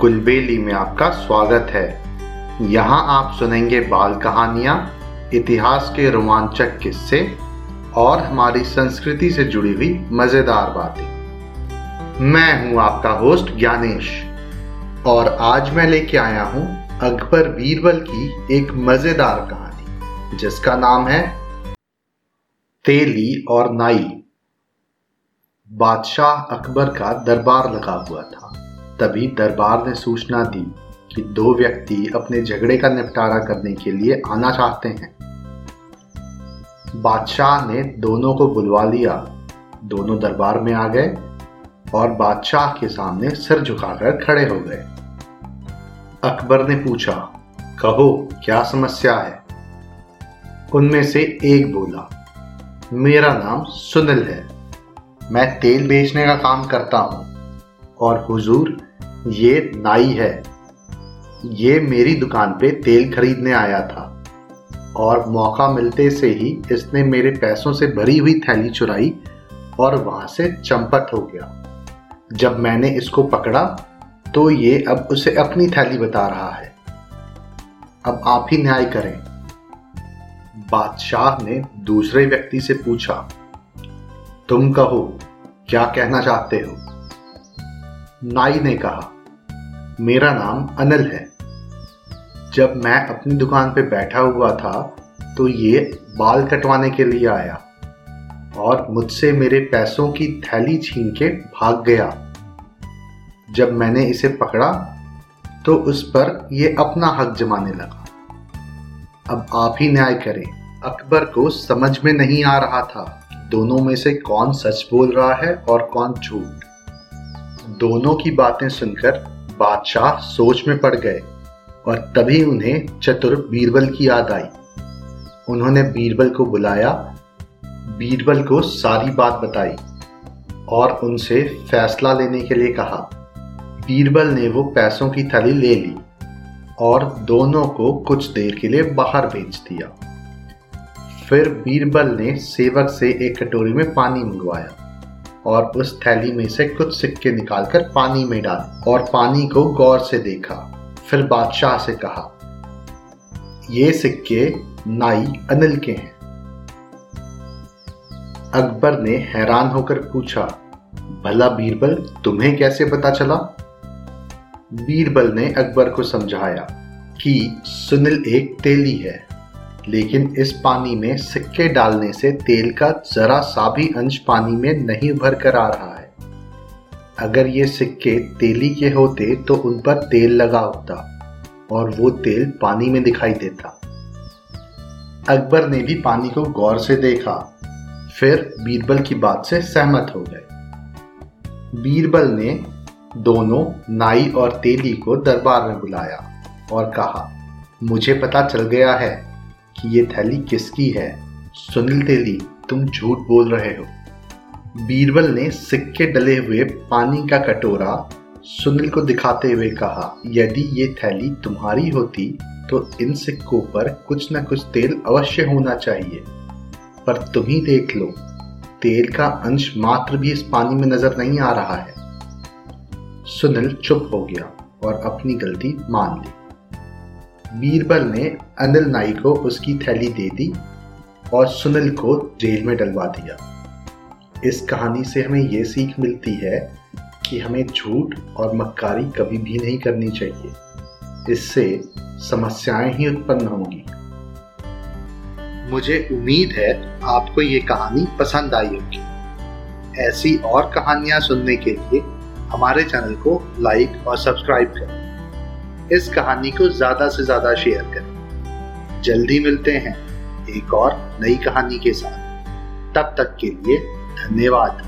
कुलबेली में आपका स्वागत है। यहाँ आप सुनेंगे बाल कहानियाँ, इतिहास के रोमांचक किस्से और हमारी संस्कृति से जुड़ी हुई मज़ेदार बातें। मैं हूँ आपका होस्ट ज्ञानेश और आज मैं लेके आया हूँ अकबर बीरबल की एक मज़ेदार कहानी, जिसका नाम है तेली और नाई। बादशाह अकबर का दरबार लगा हुआ था। तभी दरबार ने सूचना दी कि दो व्यक्ति अपने झगड़े का निपटारा करने के लिए आना चाहते हैं। बादशाह ने दोनों को बुलवा लिया। दोनों दरबार में आ गए और बादशाह के सामने सिर झुकाकर खड़े हो गए। अकबर ने पूछा, कहो, क्या समस्या है? उनमें से एक बोला, मेरा नाम सुनील है। मैं तेल बेचने का काम करता हूँ। और हुजूर, ये नाई है। ये मेरी दुकान पे तेल खरीदने आया था और मौका मिलते से ही इसने मेरे पैसों से भरी हुई थैली चुराई और वहाँ से चंपट हो गया। जब मैंने इसको पकड़ा तो ये अब उसे अपनी थैली बता रहा है। अब आप ही न्याय करें। बादशाह ने दूसरे व्यक्ति से पूछा, तुम कहो, क्या कहना चाहते हो? नाई ने कहा, मेरा नाम अनिल है। जब मैं अपनी दुकान पे बैठा हुआ था तो ये बाल कटवाने के लिए आया और मुझसे मेरे पैसों की थैली छीन के भाग गया। जब मैंने इसे पकड़ा तो उस पर यह अपना हक जमाने लगा। अब आप ही न्याय करें, अकबर को समझ में नहीं आ रहा था दोनों में से कौन सच बोल रहा है और कौन झूठ। दोनों की बातें सुनकर बादशाह सोच में पड़ गए और तभी उन्हें चतुर बीरबल की याद आई। उन्होंने बीरबल को बुलाया, बीरबल को सारी बात बताई और उनसे फैसला लेने के लिए कहा। बीरबल ने वो पैसों की थैली ले ली और दोनों को कुछ देर के लिए बाहर भेज दिया। फिर बीरबल ने सेवक से एक कटोरी में पानी मंगवाया। और उस थैली में से कुछ सिक्के निकालकर पानी में डाले और पानी को गौर से देखा। फिर बादशाह से कहा, ये सिक्के नाई अनिल के हैं। अकबर ने हैरान होकर पूछा, भला बीरबल, तुम्हें कैसे पता चला? बीरबल ने अकबर को समझाया कि सुनील एक तेली है। लेकिन इस पानी में सिक्के डालने से तेल का जरा सा भी अंश पानी में नहीं उभर कर आ रहा है। अगर ये सिक्के तेली के होते तो उन पर तेल लगा होता और वो तेल पानी में दिखाई देता। अकबर ने भी पानी को गौर से देखा। फिर बीरबल की बात से सहमत हो गए। बीरबल ने दोनों नाई और तेली को दरबार में बुलाया और कहा, मुझे पता चल गया है कि ये थैली किसकी है? सुनील तेली, तुम झूठ बोल रहे हो। बीरबल ने सिक्के डले हुए पानी का कटोरा सुनील को दिखाते हुए कहा, यदि ये थैली तुम्हारी होती तो इन सिक्कों पर कुछ न कुछ तेल अवश्य होना चाहिए। पर तुम ही देख लो, तेल का अंश मात्र भी इस पानी में नज़र नहीं आ रहा है। सुनील चुप हो गया और अपनी गलती मान ली। बीरबल ने अनिल नाई को उसकी थैली दे दी और सुनील को जेल में डलवा दिया। इस कहानी से हमें ये सीख मिलती है कि हमें झूठ और मक्कारी कभी भी नहीं करनी चाहिए। इससे समस्याएँ ही उत्पन्न होंगी। मुझे उम्मीद है आपको ये कहानी पसंद आई होगी। ऐसी और कहानियाँ सुनने के लिए हमारे चैनल को लाइक और सब्सक्राइब करें। इस कहानी को ज़्यादा से ज़्यादा शेयर करें। जल्दी मिलते हैं एक और नई कहानी के साथ। तब तक के लिए धन्यवाद।